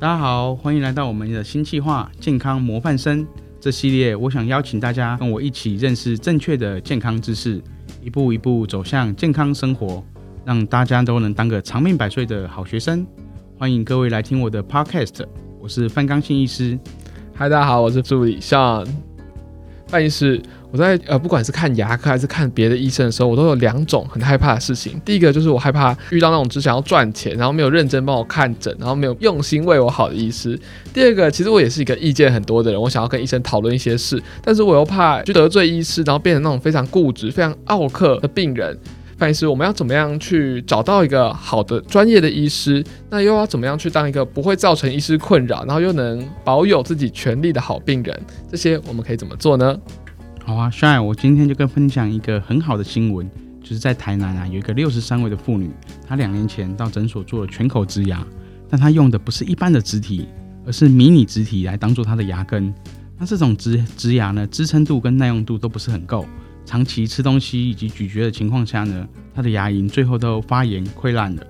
大家好，欢迎来到我们的新计划“健康模范生”这系列。我想邀请大家跟我一起认识正确的健康知识，一步一步走向健康生活，让大家都能当个长命百岁的好学生。欢迎各位来听我的 Podcast，我是范刚信医师。嗨，大家好，我是助理 Sean。范医师，我在呃，不管是看牙科还是看别的医生的时候，我都有两种很害怕的事情。第一个就是我害怕遇到那种只想要赚钱，然后没有认真帮我看诊，然后没有用心为我好的医师。第二个，其实我也是一个意见很多的人，我想要跟医生讨论一些事，但是我又怕去得罪医师，然后变成那种非常固执、非常奥客的病人。范医师，我们要怎么样去找到一个好的专业的医师？那又要怎么样去当一个不会造成医师困扰，然后又能保有自己权利的好病人？这些我们可以怎么做呢？好啊，Shine，我今天就跟分享一个很好的新闻，就是在台南啊，有一个六十三岁的妇女，她两年前到诊所做了全口植牙，但她用的不是一般的植体，而是迷你植体来当做她的牙根。那这种植植牙呢，支撑度跟耐用度都不是很够。长期吃东西以及咀嚼的情况下呢，她的牙龈最后都发炎溃烂了，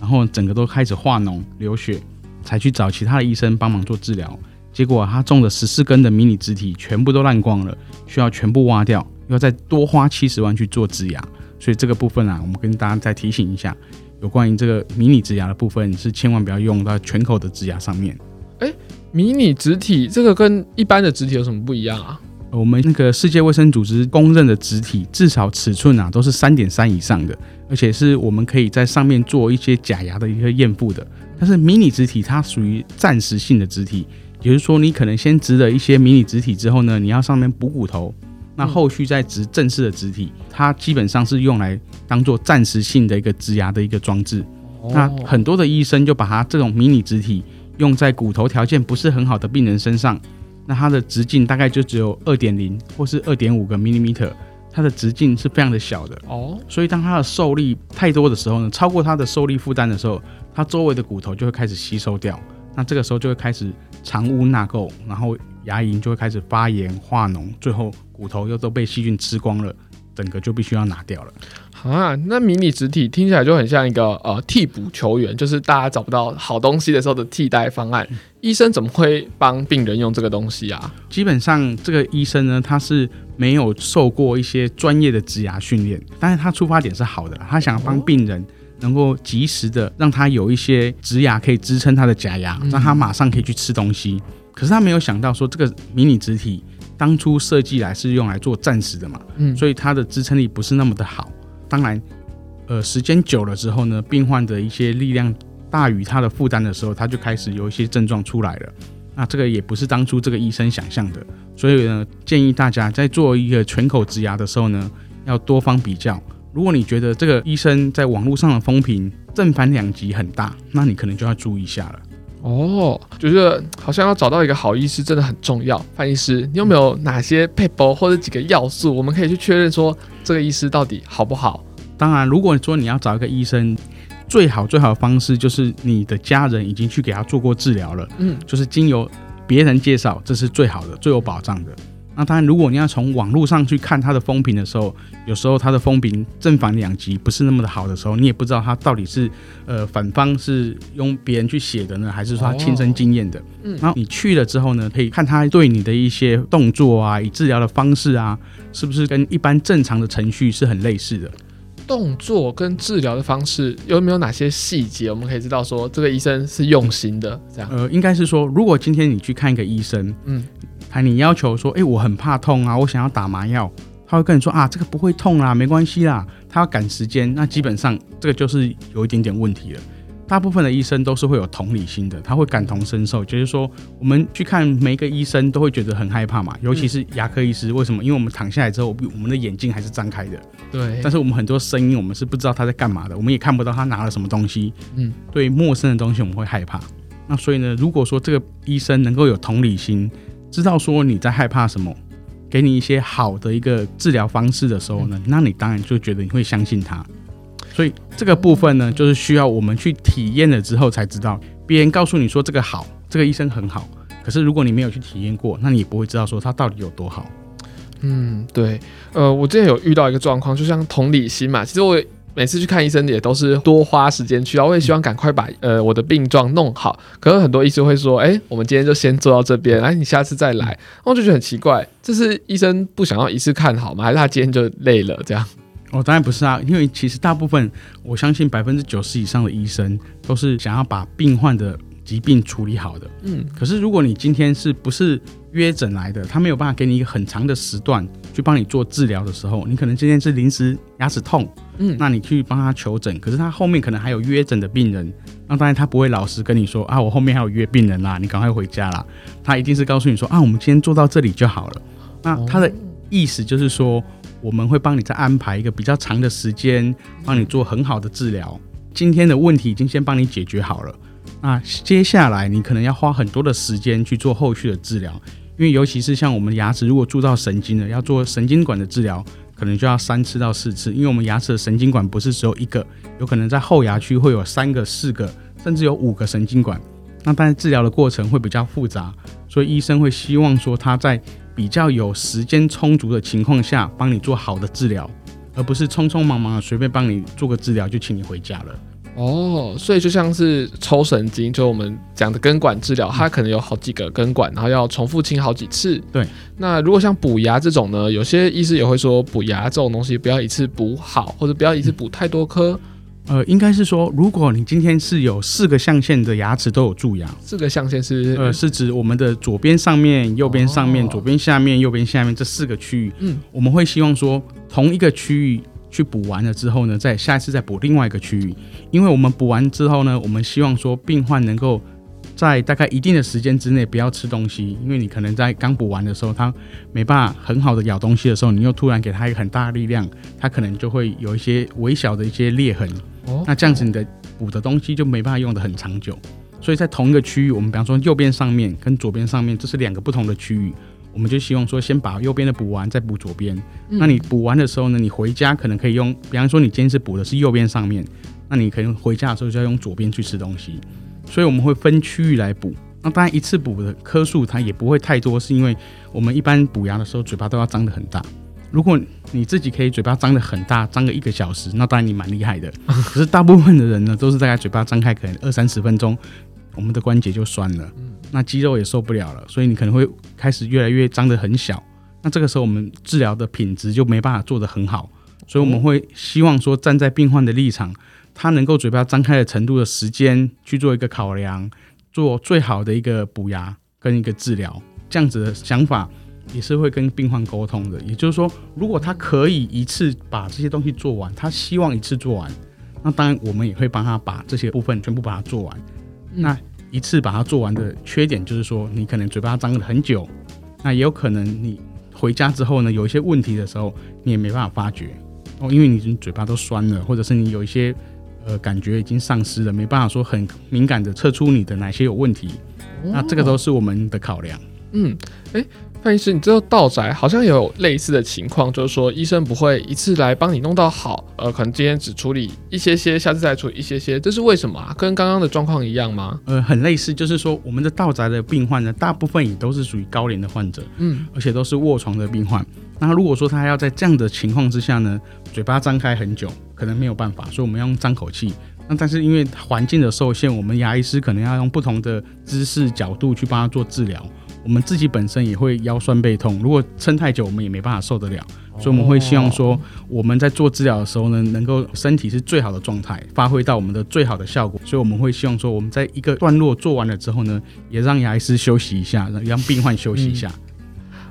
然后整个都开始化脓流血，才去找其他的医生帮忙做治疗。结果他种了十四根的迷你植体全部都烂光了，需要全部挖掉，要再多花七十万去做植牙。所以这个部分啊，我们跟大家再提醒一下，有关于这个迷你植牙的部分是千万不要用到全口的植牙上面。诶，迷你植体这个跟一般的植体有什么不一样啊？我们那个世界卫生组织公认的植体，至少尺寸啊都是三点三以上的，而且是我们可以在上面做一些假牙的一个验附的。但是迷你植体它属于暂时性的植体，也就是说你可能先植了一些迷你植体之后呢，你要上面补骨头，那后续再植正式的植体，它基本上是用来当做暂时性的一个植牙的一个装置。那很多的医生就把它这种迷你植体用在骨头条件不是很好的病人身上。那它的直径大概就只有二点零或是二点五个 millimeter，它的直径是非常的小的哦。所以当它的受力太多的时候呢，超过它的受力负担的时候，它周围的骨头就会开始吸收掉。那这个时候就会开始藏污纳垢，然后牙龈就会开始发炎化脓，最后骨头又都被细菌吃光了，整个就必须要拿掉了。啊，那迷你植体听起来就很像一个呃替补球员，就是大家找不到好东西的时候的替代方案。医生怎么会帮病人用这个东西啊？基本上这个医生呢，他是没有受过一些专业的植牙训练，但是他出发点是好的，他想帮病人能够及时的让他有一些植牙可以支撑他的假牙，让他马上可以去吃东西。可是他没有想到说这个迷你植体当初设计来是用来做暂时的嘛，嗯，所以它的支撑力不是那么的好。当然，呃，时间久了之后呢，病患的一些力量大于他的负担的时候，他就开始有一些症状出来了。那这个也不是当初这个医生想象的，所以呢，建议大家在做一个全口植牙的时候呢，要多方比较。如果你觉得这个医生在网络上的风评正反两极很大，那你可能就要注意一下了。哦，就是好像要找到一个好医师真的很重要。范医师，你有没有哪些撇步或者几个要素，我们可以去确认说这个医师到底好不好？当然，如果说你要找一个医生，最好最好的方式就是你的家人已经去给他做过治疗了，嗯，就是经由别人介绍，这是最好的、最有保障的。那当然，如果你要从网络上去看他的风评的时候，有时候他的风评正反两极，不是那么的好的时候，你也不知道他到底是呃反方是用别人去写的呢，还是说他亲身经验的。嗯，然后你去了之后呢，可以看他对你的一些动作啊，以治疗的方式啊，是不是跟一般正常的程序是很类似的？动作跟治疗的方式有没有哪些细节，我们可以知道说这个医生是用心的？这样，呃，应该是说，如果今天你去看一个医生，嗯。还你要求说，哎、欸，我很怕痛啊，我想要打麻药，他会跟你说啊，这个不会痛啦，没关系啦，他要赶时间，那基本上这个就是有一点点问题了。大部分的医生都是会有同理心的，他会感同身受，就是说我们去看每一个医生都会觉得很害怕嘛，尤其是牙科医师，为什么？因为我们躺下来之后，我们的眼睛还是张开的，对，但是我们很多声音我们是不知道他在干嘛的，我们也看不到他拿了什么东西，嗯，对陌生的东西我们会害怕。那所以呢，如果说这个医生能够有同理心，知道说你在害怕什么，给你一些好的一个治疗方式的时候呢，那你当然就觉得你会相信他。所以这个部分呢，就是需要我们去体验了之后才知道。别人告诉你说这个好，这个医生很好，可是如果你没有去体验过，那你也不会知道说他到底有多好。嗯，对。呃，我之前有遇到一个状况，就像同理心嘛，其实我。每次去看医生也都是多花时间去，然后我也希望赶快把呃我的病状弄好。可是很多医生会说，哎，我们今天就先做到这边，哎，你下次再来。我就觉得很奇怪，这是医生不想要一次看好吗？还是他今天就累了这样？哦，当然不是啊，因为其实大部分，我相信百分之九十以上的医生都是想要把病患的疾病处理好的。嗯，可是如果你今天是不是约诊来的，他没有办法给你一个很长的时段去帮你做治疗的时候，你可能今天是临时牙齿痛，嗯，那你去帮他求诊，可是他后面可能还有约诊的病人，那当然他不会老实跟你说啊，我后面还有约病人啦，你赶快回家啦，他一定是告诉你说啊，我们今天做到这里就好了。那他的意思就是说。我们会帮你再安排一个比较长的时间，帮你做很好的治疗。今天的问题已经先帮你解决好了，那接下来你可能要花很多的时间去做后续的治疗，因为尤其是像我们牙齿如果蛀到神经了，要做神经管的治疗，可能就要三次到四次，因为我们牙齿的神经管不是只有一个，有可能在后牙区会有三个、四个，甚至有五个神经管。那当然治疗的过程会比较复杂，所以医生会希望说他在。比较有时间充足的情况下，帮你做好的治疗，而不是匆匆忙忙的随便帮你做个治疗就请你回家了。哦，所以就像是抽神经，就我们讲的根管治疗，它可能有好几个根管，然后要重复清好几次。对。那如果像补牙这种呢，有些医师也会说，补牙这种东西不要一次补好，或者不要一次补太多颗。嗯呃，应该是说，如果你今天是有四个象限的牙齿都有蛀牙，四个象限是呃，是指我们的左边上面、右边上面、哦、左边下面、右边下面这四个区域。嗯，我们会希望说，同一个区域去补完了之后呢，再下一次再补另外一个区域，因为我们补完之后呢，我们希望说病患能够。在大概一定的时间之内不要吃东西，因为你可能在刚补完的时候，他没办法很好的咬东西的时候，你又突然给他一个很大的力量，他可能就会有一些微小的一些裂痕。哦，那这样子你的补的东西就没办法用的很长久。所以在同一个区域，我们比方说右边上面跟左边上面，这是两个不同的区域，我们就希望说先把右边的补完，再补左边。嗯。那你补完的时候呢，你回家可能可以用，比方说你今天是补的是右边上面，那你可能回家的时候就要用左边去吃东西。所以我们会分区域来补，那当然一次补的颗数它也不会太多，是因为我们一般补牙的时候嘴巴都要张得很大。如果你自己可以嘴巴张得很大，张个一个小时，那当然你蛮厉害的。可是大部分的人呢，都是大概嘴巴张开可能二三十分钟，我们的关节就酸了，那肌肉也受不了了，所以你可能会开始越来越张得很小。那这个时候我们治疗的品质就没办法做得很好，所以我们会希望说站在病患的立场。他能够嘴巴张开的程度的时间去做一个考量，做最好的一个补牙跟一个治疗，这样子的想法也是会跟病患沟通的。也就是说，如果他可以一次把这些东西做完，他希望一次做完，那当然我们也会帮他把这些部分全部把它做完。那一次把它做完的缺点就是说，你可能嘴巴张了很久，那也有可能你回家之后呢，有一些问题的时候，你也没办法发觉哦，因为你嘴巴都酸了，或者是你有一些。呃，感觉已经丧失了，没办法说很敏感的测出你的哪些有问题，哦、那这个都是我们的考量。嗯，哎、欸，范医师，你知道道宅好像有类似的情况，就是说医生不会一次来帮你弄到好，呃，可能今天只处理一些些，下次再处理一些些，这是为什么啊？跟刚刚的状况一样吗？呃，很类似，就是说我们的道宅的病患呢，大部分也都是属于高龄的患者，嗯，而且都是卧床的病患。那如果说他要在这样的情况之下呢，嘴巴张开很久。可能没有办法，所以我们要用张口气。那但是因为环境的受限，我们牙医师可能要用不同的姿势角度去帮他做治疗。我们自己本身也会腰酸背痛，如果撑太久，我们也没办法受得了。所以我们会希望说，我们在做治疗的时候呢，能够身体是最好的状态，发挥到我们的最好的效果。所以我们会希望说，我们在一个段落做完了之后呢，也让牙医师休息一下，让病患休息一下。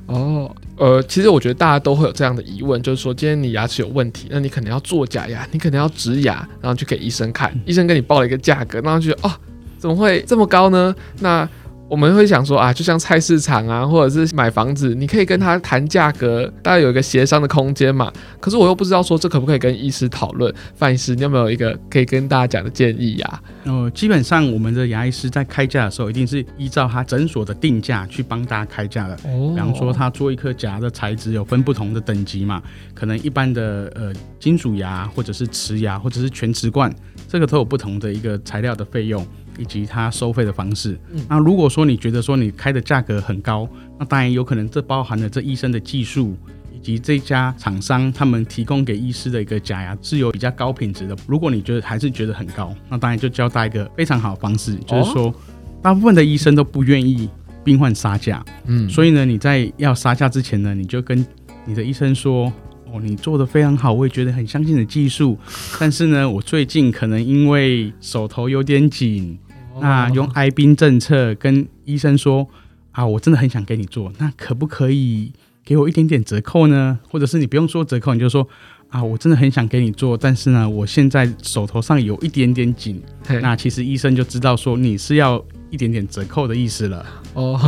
嗯、哦。呃，其实我觉得大家都会有这样的疑问，就是说今天你牙齿有问题，那你可能要做假牙，你可能要植牙，然后去给医生看，医生给你报了一个价格，然后就觉得哦，怎么会这么高呢？那我们会想说啊，就像菜市场啊，或者是买房子，你可以跟他谈价格，大家有一个协商的空间嘛。可是我又不知道说这可不可以跟医师讨论。范医师，你有没有一个可以跟大家讲的建议呀？呃，基本上我们的牙医师在开价的时候，一定是依照他诊所的定价去帮大家开价的。哦。比方说，他做一颗假的材质有分不同的等级嘛，可能一般的呃金属牙，或者是瓷牙，或者是全瓷冠，这个都有不同的一个材料的费用。以及他收费的方式。那如果说你觉得说你开的价格很高，那当然有可能这包含了这医生的技术以及这家厂商他们提供给医师的一个假牙是有比较高品质的。如果你觉得还是觉得很高，那当然就教大家一个非常好的方式，就是说，大部分的医生都不愿意病患杀价，嗯，所以呢，你在要杀价之前呢，你就跟你的医生说。哦，你做的非常好，我也觉得很相信你的技术。但是呢，我最近可能因为手头有点紧，那用哀兵政策跟医生说啊，我真的很想给你做，那可不可以给我一点点折扣呢？或者是你不用说折扣，你就说啊，我真的很想给你做，但是呢，我现在手头上有一点点紧。那其实医生就知道说你是要一点点折扣的意思了。哦。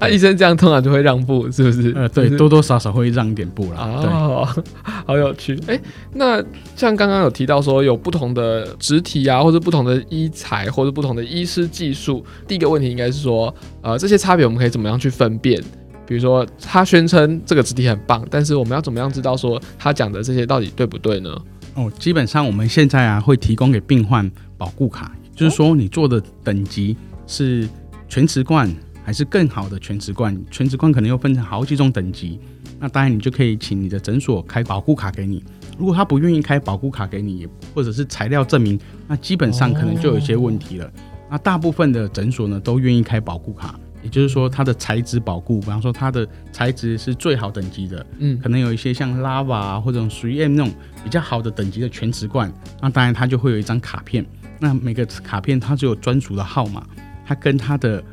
那、啊、医生这样通常就会让步，是不是？呃，对，多多少少会让一点步啦。哦，对 好有趣。哎、欸，那像刚刚有提到说有不同的植体啊，或者不同的医材，或者不同的医师技术。第一个问题应该是说，呃，这些差别我们可以怎么样去分辨？比如说，他宣称这个植体很棒，但是我们要怎么样知道说他讲的这些到底对不对呢？哦，基本上我们现在啊会提供给病患保护卡，就是说你做的等级是全瓷冠。还是更好的全瓷冠，全瓷冠可能又分成好几种等级。那当然，你就可以请你的诊所开保护卡给你。如果他不愿意开保护卡给你，或者是材料证明，那基本上可能就有一些问题了。哦、那大部分的诊所呢，都愿意开保护卡，也就是说它的材质保护，比方说它的材质是最好等级的，嗯，可能有一些像 Lava 啊或者 3M 那种比较好的等级的全瓷冠，那当然它就会有一张卡片。那每个卡片它只有专属的号码，它跟它的。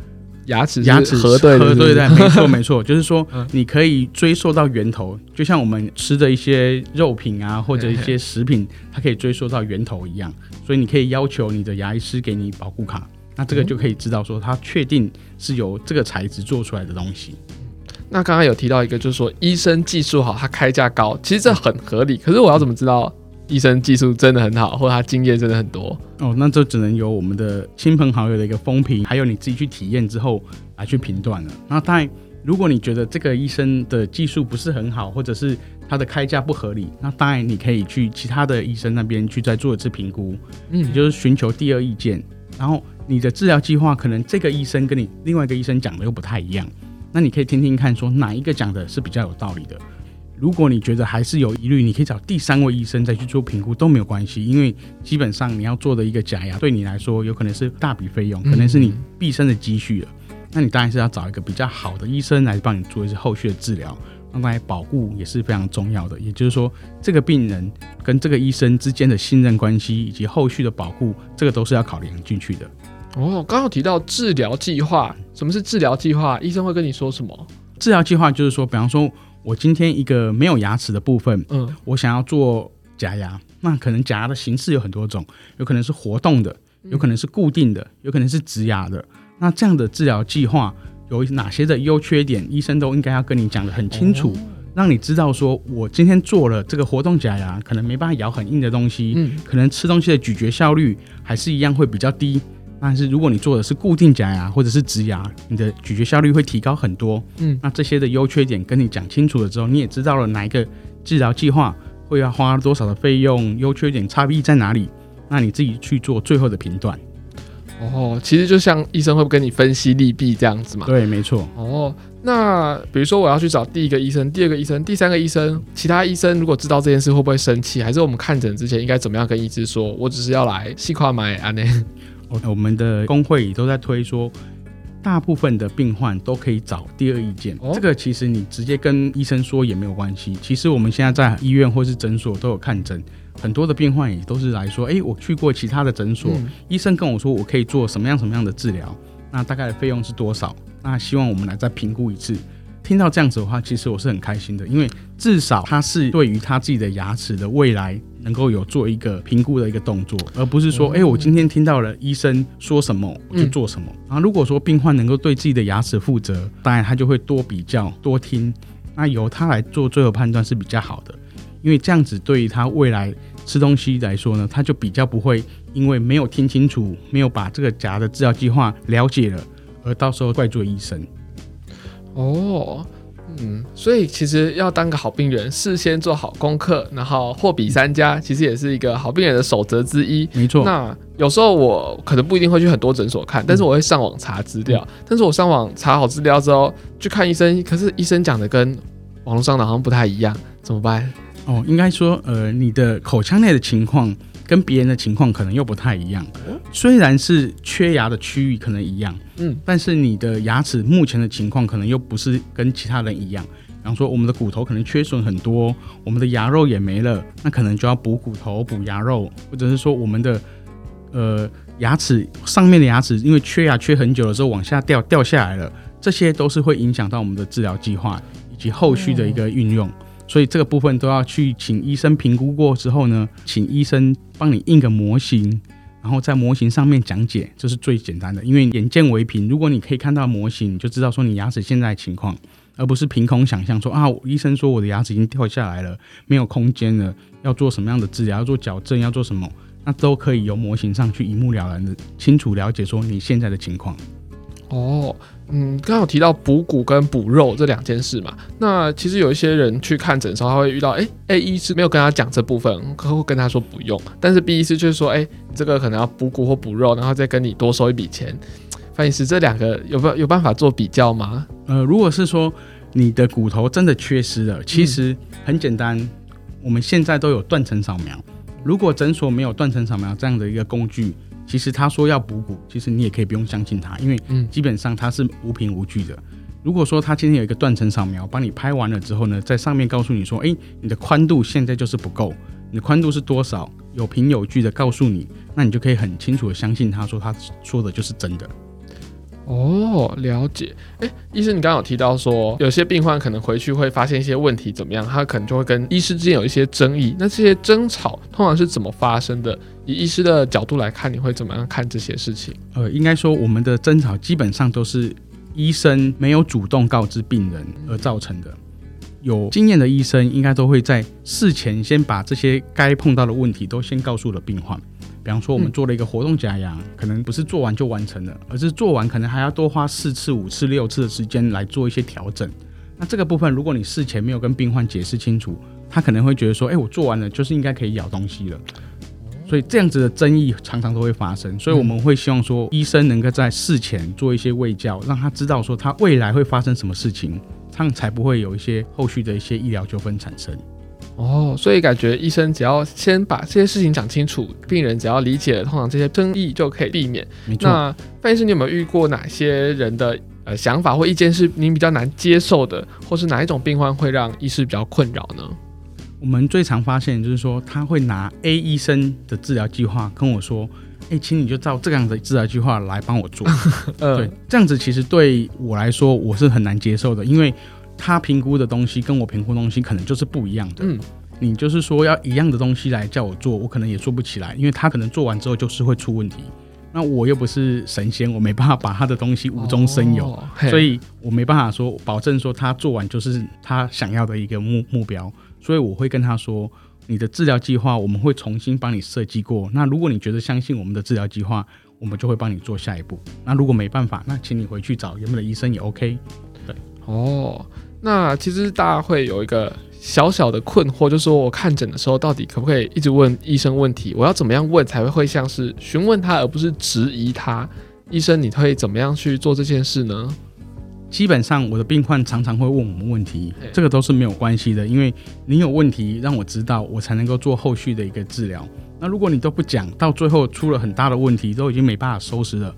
牙齿牙齿核对核对对，没错没错，就是说你可以追溯到源头，就像我们吃的一些肉品啊，或者一些食品，它可以追溯到源头一样。所以你可以要求你的牙医师给你保护卡，那这个就可以知道说它确定是由这个材质做出来的东西。那刚刚有提到一个，就是说医生技术好，他开价高，其实这很合理。可是我要怎么知道？医生技术真的很好，或他经验真的很多哦，那就只能由我们的亲朋好友的一个风评，还有你自己去体验之后来去评断了。那当然，如果你觉得这个医生的技术不是很好，或者是他的开价不合理，那当然你可以去其他的医生那边去再做一次评估，嗯，也就是寻求第二意见。然后你的治疗计划可能这个医生跟你另外一个医生讲的又不太一样，那你可以听听看，说哪一个讲的是比较有道理的。如果你觉得还是有疑虑，你可以找第三位医生再去做评估都没有关系，因为基本上你要做的一个假牙对你来说有可能是大笔费用，可能是你毕生的积蓄了。那你当然是要找一个比较好的医生来帮你做一些后续的治疗，那当然保护也是非常重要的。也就是说，这个病人跟这个医生之间的信任关系以及后续的保护，这个都是要考量进去的。哦，刚刚提到治疗计划，什么是治疗计划？医生会跟你说什么？治疗计划就是说，比方说。我今天一个没有牙齿的部分，嗯，我想要做假牙，那可能假牙的形式有很多种，有可能是活动的，有可能是固定的，有可能是植牙的。那这样的治疗计划有哪些的优缺点，医生都应该要跟你讲的很清楚，哦，让你知道说，我今天做了这个活动假牙，可能没办法咬很硬的东西，嗯，可能吃东西的咀嚼效率还是一样会比较低。但是如果你做的是固定假牙或者是植牙，你的咀嚼效率会提高很多。嗯，那这些的优缺点跟你讲清楚了之后，你也知道了哪一个治疗计划会要花多少的费用，优缺点差异在哪里，那你自己去做最后的评断。哦，其实就像医生会不跟你分析利弊这样子嘛？对，没错。哦，那比如说我要去找第一个医生、第二个医生、第三个医生，其他医生如果知道这件事会不会生气？还是我们看诊之前应该怎么样跟医师说？我只是要来细跨买安呢？我们的工会也都在推说，大部分的病患都可以找第二意见。这个其实你直接跟医生说也没有关系。其实我们现在在医院或是诊所都有看诊，很多的病患也都是来说，哎，我去过其他的诊所，医生跟我说我可以做什么样什么样的治疗，那大概的费用是多少？那希望我们来再评估一次。听到这样子的话，其实我是很开心的，因为至少他是对于他自己的牙齿的未来能够有做一个评估的一个动作，而不是说，哎、欸，我今天听到了医生说什么，我就做什么。然后如果说病患能够对自己的牙齿负责，当然他就会多比较、多听，那由他来做最后判断是比较好的，因为这样子对于他未来吃东西来说呢，他就比较不会因为没有听清楚、没有把这个假的治疗计划了解了，而到时候怪罪医生。哦，嗯，所以其实要当个好病人，事先做好功课，然后货比三家，其实也是一个好病人的守则之一。没错。那有时候我可能不一定会去很多诊所看，但是我会上网查资料。嗯、但是我上网查好资料之后去看医生，可是医生讲的跟网络上的好像不太一样，怎么办？哦，应该说，呃，你的口腔内的情况跟别人的情况可能又不太一样。虽然是缺牙的区域可能一样，嗯，但是你的牙齿目前的情况可能又不是跟其他人一样。比方说，我们的骨头可能缺损很多，我们的牙肉也没了，那可能就要补骨头、补牙肉，或者是说我们的呃牙齿上面的牙齿因为缺牙缺很久了之后往下掉掉下来了，这些都是会影响到我们的治疗计划以及后续的一个运用。所以这个部分都要去请医生评估过之后呢，请医生帮你印个模型，然后在模型上面讲解，这是最简单的。因为眼见为凭，如果你可以看到模型，你就知道说你牙齿现在的情况，而不是凭空想象说啊，医生说我的牙齿已经掉下来了，没有空间了，要做什么样的治疗，要做矫正，要做什么，那都可以由模型上去一目了然的清楚了解说你现在的情况。哦。嗯，刚刚有提到补骨跟补肉这两件事嘛，那其实有一些人去看诊的时候，他会遇到，哎、，A 医师没有跟他讲这部分，客户跟他说不用，但是 B 医师就是说，哎、这个可能要补骨或补肉，然后再跟你多收一笔钱。范医师，这两个有办有办法做比较吗？呃，如果是说你的骨头真的缺失了，其实很简单，我们现在都有断层扫描，如果诊所没有断层扫描这样的一个工具。其实他说要补骨，其实你也可以不用相信他，因为基本上他是无凭无据的。如果说他今天有一个断层扫描，帮你拍完了之后呢，在上面告诉你说，诶，你的宽度现在就是不够，你的宽度是多少？有凭有据的告诉你，那你就可以很清楚的相信他说他说的就是真的。哦，了解。哎，医生，你刚刚有提到说，有些病患可能回去会发现一些问题，怎么样？他可能就会跟医师之间有一些争议。那这些争吵通常是怎么发生的？以医师的角度来看，你会怎么样看这些事情？呃，应该说，我们的争吵基本上都是医生没有主动告知病人而造成的。有经验的医生应该都会在事前先把这些该碰到的问题都先告诉了病患。比方说，我们做了一个活动假牙，可能不是做完就完成了，而是做完可能还要多花四次、五次、六次的时间来做一些调整。那这个部分，如果你事前没有跟病患解释清楚，他可能会觉得说：“哎，我做完了，就是应该可以咬东西了。”所以这样子的争议常常都会发生。所以我们会希望说，医生能够在事前做一些卫教，让他知道说他未来会发生什么事情，这样才不会有一些后续的一些医疗纠纷产生。哦，所以感觉医生只要先把这些事情讲清楚，病人只要理解了，通常这些争议就可以避免。那范医师，你有没有遇过哪些人的呃想法或意见是您比较难接受的，或是哪一种病患会让医师比较困扰呢？我们最常发现就是说，他会拿 A 医生的治疗计划跟我说：“哎、欸，请你就照这样的治疗计划来帮我做。呃” 对，这样子其实对我来说我是很难接受的，因为。他评估的东西跟我评估的东西可能就是不一样的。嗯，你就是说要一样的东西来叫我做，我可能也做不起来，因为他可能做完之后就是会出问题。那我又不是神仙，我没办法把他的东西无中生有，哦、所以我没办法说保证说他做完就是他想要的一个目目标。所以我会跟他说，你的治疗计划我们会重新帮你设计过。那如果你觉得相信我们的治疗计划，我们就会帮你做下一步。那如果没办法，那请你回去找原本的医生也 OK。对，哦。那其实大家会有一个小小的困惑，就是说我看诊的时候，到底可不可以一直问医生问题？我要怎么样问才会会像是询问他，而不是质疑他？医生，你会怎么样去做这件事呢？基本上，我的病患常常会问我们问题，这个都是没有关系的，因为你有问题让我知道，我才能够做后续的一个治疗。那如果你都不讲，到最后出了很大的问题，都已经没办法收拾了，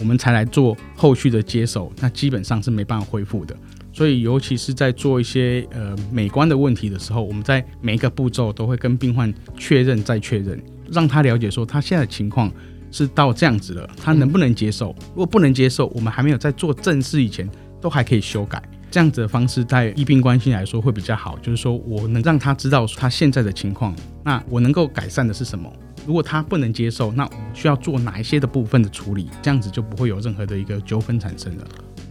我们才来做后续的接手，那基本上是没办法恢复的。所以，尤其是在做一些呃美观的问题的时候，我们在每一个步骤都会跟病患确认再确认，让他了解说他现在的情况是到这样子了，他能不能接受？如果不能接受，我们还没有在做正事以前，都还可以修改。这样子的方式，在医病关系来说会比较好，就是说我能让他知道他现在的情况，那我能够改善的是什么？如果他不能接受，那我们需要做哪一些的部分的处理？这样子就不会有任何的一个纠纷产生了。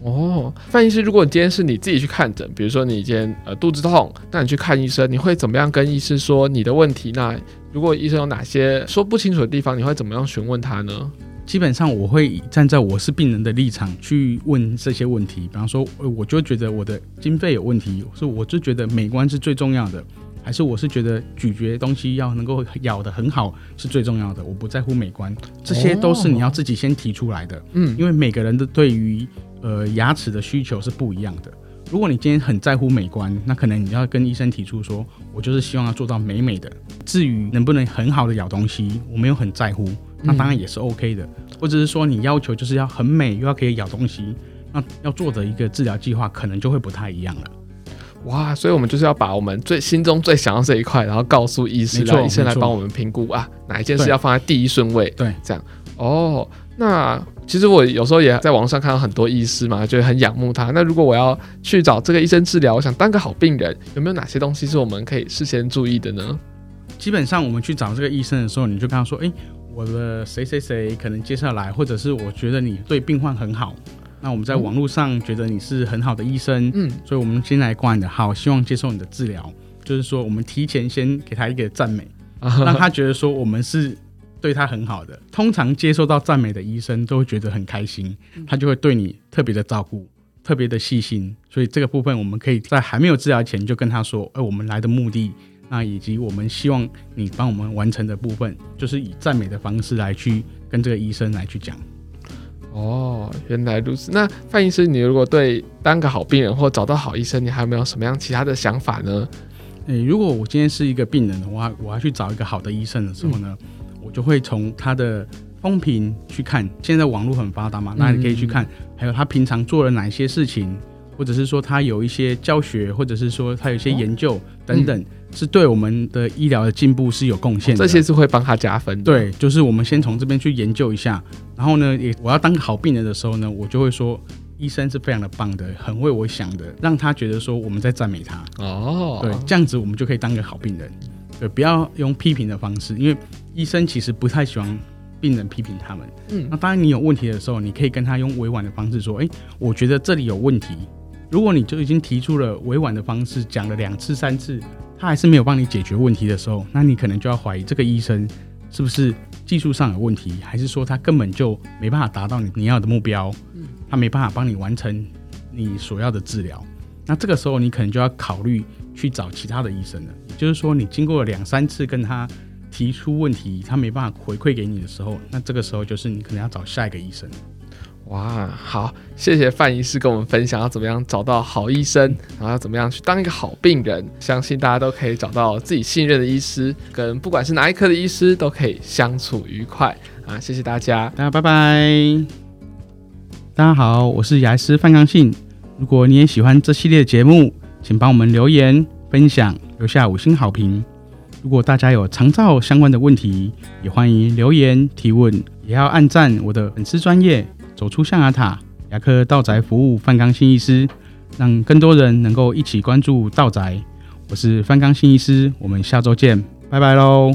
哦，范医师，如果今天是你自己去看诊，比如说你今天呃肚子痛，那你去看医生，你会怎么样跟医师说你的问题？那如果医生有哪些说不清楚的地方，你会怎么样询问他呢？基本上我会站在我是病人的立场去问这些问题，比方说，我就觉得我的经费有问题，是我就觉得美观是最重要的，还是我是觉得咀嚼东西要能够咬得很好是最重要的，我不在乎美观，这些都是你要自己先提出来的。嗯，因为每个人的对于呃，牙齿的需求是不一样的，如果你今天很在乎美观，那可能你要跟医生提出说，我就是希望要做到美美的。至于能不能很好的咬东西，我没有很在乎，那当然也是 OK 的。或者是说你要求就是要很美又要可以咬东西，那要做的一个治疗计划可能就会不太一样了。哇，所以我们就是要把我们最心中最想要这一块，然后告诉医师，让医生来帮我们评估啊，哪一件事要放在第一顺位。对，这样。哦，那其实我有时候也在网上看到很多医师嘛，觉得很仰慕他。那如果我要去找这个医生治疗，我想当个好病人，有没有哪些东西是我们可以事先注意的呢？基本上我们去找这个医生的时候，你就跟他说：“哎，我的谁谁谁可能接下来，或者是我觉得你对病患很好。”那我们在网络上觉得你是很好的医生，嗯，所以我们先来挂你的号，希望接受你的治疗。就是说，我们提前先给他一个赞美，让他觉得说我们是对他很好的。通常接受到赞美的医生都会觉得很开心，他就会对你特别的照顾，特别的细心。所以这个部分，我们可以在还没有治疗前就跟他说，哎，我们来的目的，那以及我们希望你帮我们完成的部分，就是以赞美的方式来去跟这个医生来去讲。哦，原来如此。那范医师，你如果对当个好病人或找到好医生，你还有没有什么样其他的想法呢？诶、欸，如果我今天是一个病人的话，我要去找一个好的医生的时候呢，嗯、我就会从他的风评去看。现在网络很发达嘛，那你可以去看，还有他平常做了哪些事情，或者是说他有一些教学，或者是说他有一些研究等等。是对我们的医疗的进步是有贡献的，这些是会帮他加分的。对，就是我们先从这边去研究一下，然后呢，也我要当个好病人的时候呢，我就会说，医生是非常的棒的，很为我想的，让他觉得说我们在赞美他。哦，对，这样子我们就可以当个好病人。对，不要用批评的方式，因为医生其实不太喜欢病人批评他们。嗯，那当然你有问题的时候，你可以跟他用委婉的方式说，哎，我觉得这里有问题。如果你就已经提出了委婉的方式，讲了两次、三次。他还是没有帮你解决问题的时候，那你可能就要怀疑这个医生是不是技术上有问题，还是说他根本就没办法达到你你要的目标，他没办法帮你完成你所要的治疗。那这个时候你可能就要考虑去找其他的医生了。也就是说，你经过了两三次跟他提出问题，他没办法回馈给你的时候，那这个时候就是你可能要找下一个医生。哇，好，谢谢范医师跟我们分享要怎么样找到好医生，然后要怎么样去当一个好病人。相信大家都可以找到自己信任的医师，跟不管是哪一科的医师都可以相处愉快啊！谢谢大家，大家拜拜。大家好，我是牙医师范刚信。如果你也喜欢这系列节目，请帮我们留言、分享、留下五星好评。如果大家有长照相关的问题，也欢迎留言提问，也要按赞我的粉丝专业。走出象牙塔，牙科道宅服务，范刚新医师，让更多人能够一起关注道宅。我是范刚新医师，我们下周见，拜拜喽。